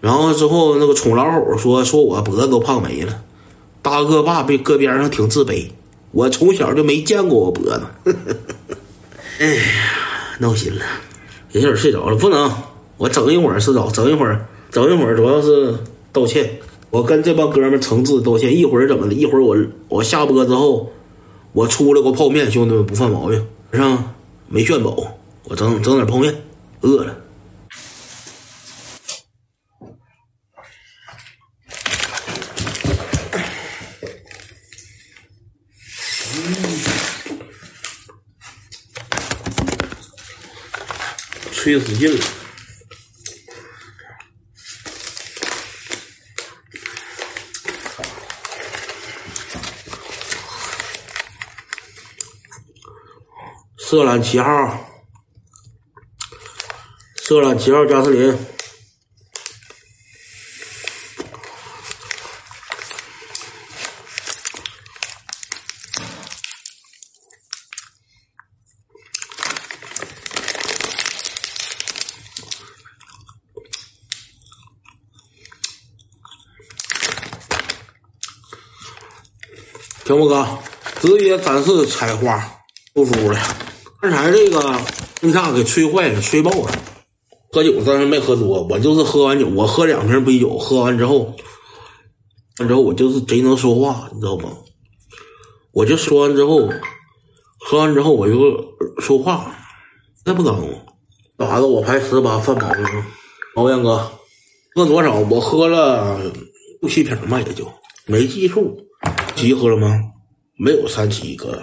然后之后那个宠老虎说说我脖子都胖没了，大恶霸被搁边上挺自卑。我从小就没见过我脖子，哎呀，闹心了，有点睡着了，不能，我整一会儿睡着，整一会儿，整一会儿，主要是道歉，我跟这帮哥们诚挚道歉。一会儿怎么的？一会儿我我下播之后，我出了个泡面，兄弟们不犯毛病。晚上没炫饱，我整整点泡面，饿了。吹死劲了！色懒七号，色懒七号加斯林。听不哥，直接展示采花，不服了。刚才这个你看给吹坏了，吹爆了。喝酒但是没喝多，我就是喝完酒，我喝两瓶啤酒，喝完之后，完之后我就是贼能说话，你知道吗？我就说完之后，喝完之后我就说话，那不耽误。咋的？我排十八犯毛病了。毛彦哥，喝多少？我喝了六七瓶吧，也就没记数。七喝了吗？没有三七哥，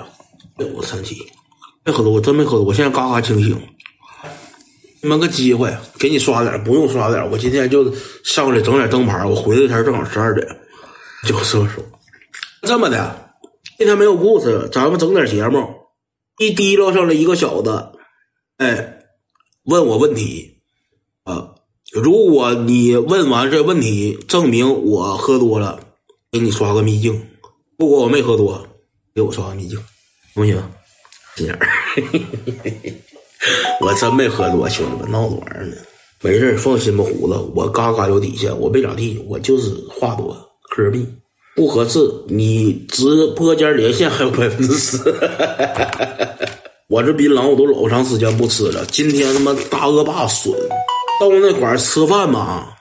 没有三七，没喝多，我真没喝多，我现在嘎嘎清醒。你们个机会，给你刷点，不用刷点，我今天就上来整点灯牌，我回来前正好十二点，就射手。这么的，今天没有故事，咱们整点节目。一提溜上来一个小子，哎，问我问题啊，如果你问完这问题，证明我喝多了，给你刷个秘境。不过我没喝多，给我刷个秘境，行不行？心眼儿，我真没喝多，兄弟们闹着玩呢。没事放心吧，虎子，我嘎嘎有底线，我没咋地，我就是话多，嗑币不合适。你直播间连线还有百分之十，我这槟榔我都老长时间不吃了。今天他妈大恶霸损，到那块儿吃饭吧。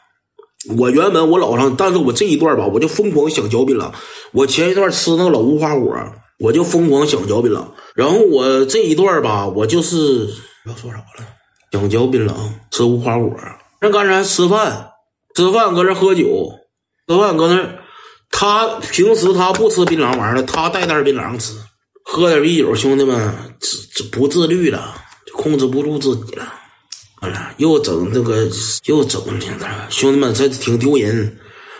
我原本我老上，但是我这一段吧，我就疯狂想嚼槟榔。我前一段吃那个老无花果，我就疯狂想嚼槟榔。然后我这一段吧，我就是要说啥了，想嚼槟榔，吃无花果。那刚才吃饭，吃饭搁这喝酒，吃饭搁那，他平时他不吃槟榔玩意儿他带袋槟榔吃，喝点啤酒，兄弟们自不自律了，控制不住自己了。又整这个，又整那个，兄弟们，这挺丢人。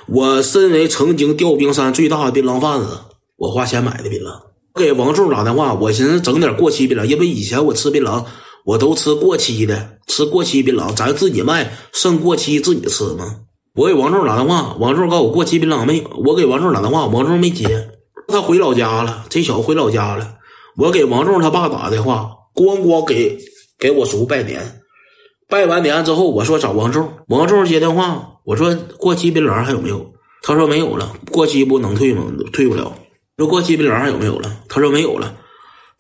我身为曾经调兵山最大的槟榔贩子，我花钱买的槟榔。给王柱打电话，我寻思整点过期槟榔，因为以前我吃槟榔，我都吃过期的，吃过期槟榔，咱自己卖，剩过期自己吃嘛。我给王柱打电话，王柱告诉我过期槟榔没。我给王柱打电话，王柱没接，他回老家了。这小子回老家了。我给王柱他爸打电话，咣咣给给我叔拜年。拜完年之后，我说找王仲，王仲接电话，我说过期槟榔还有没有？他说没有了，过期不能退吗？退不了。说过期槟榔还有没有了？他说没有了。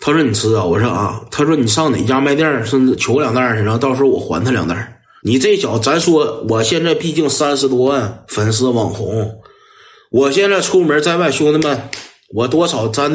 他说你吃啊？我说啊。他说你上哪家卖店，甚至求两袋去，然后到时候我还他两袋。你这小子，咱说我现在毕竟三十多万粉丝网红，我现在出门在外，兄弟们，我多少沾点。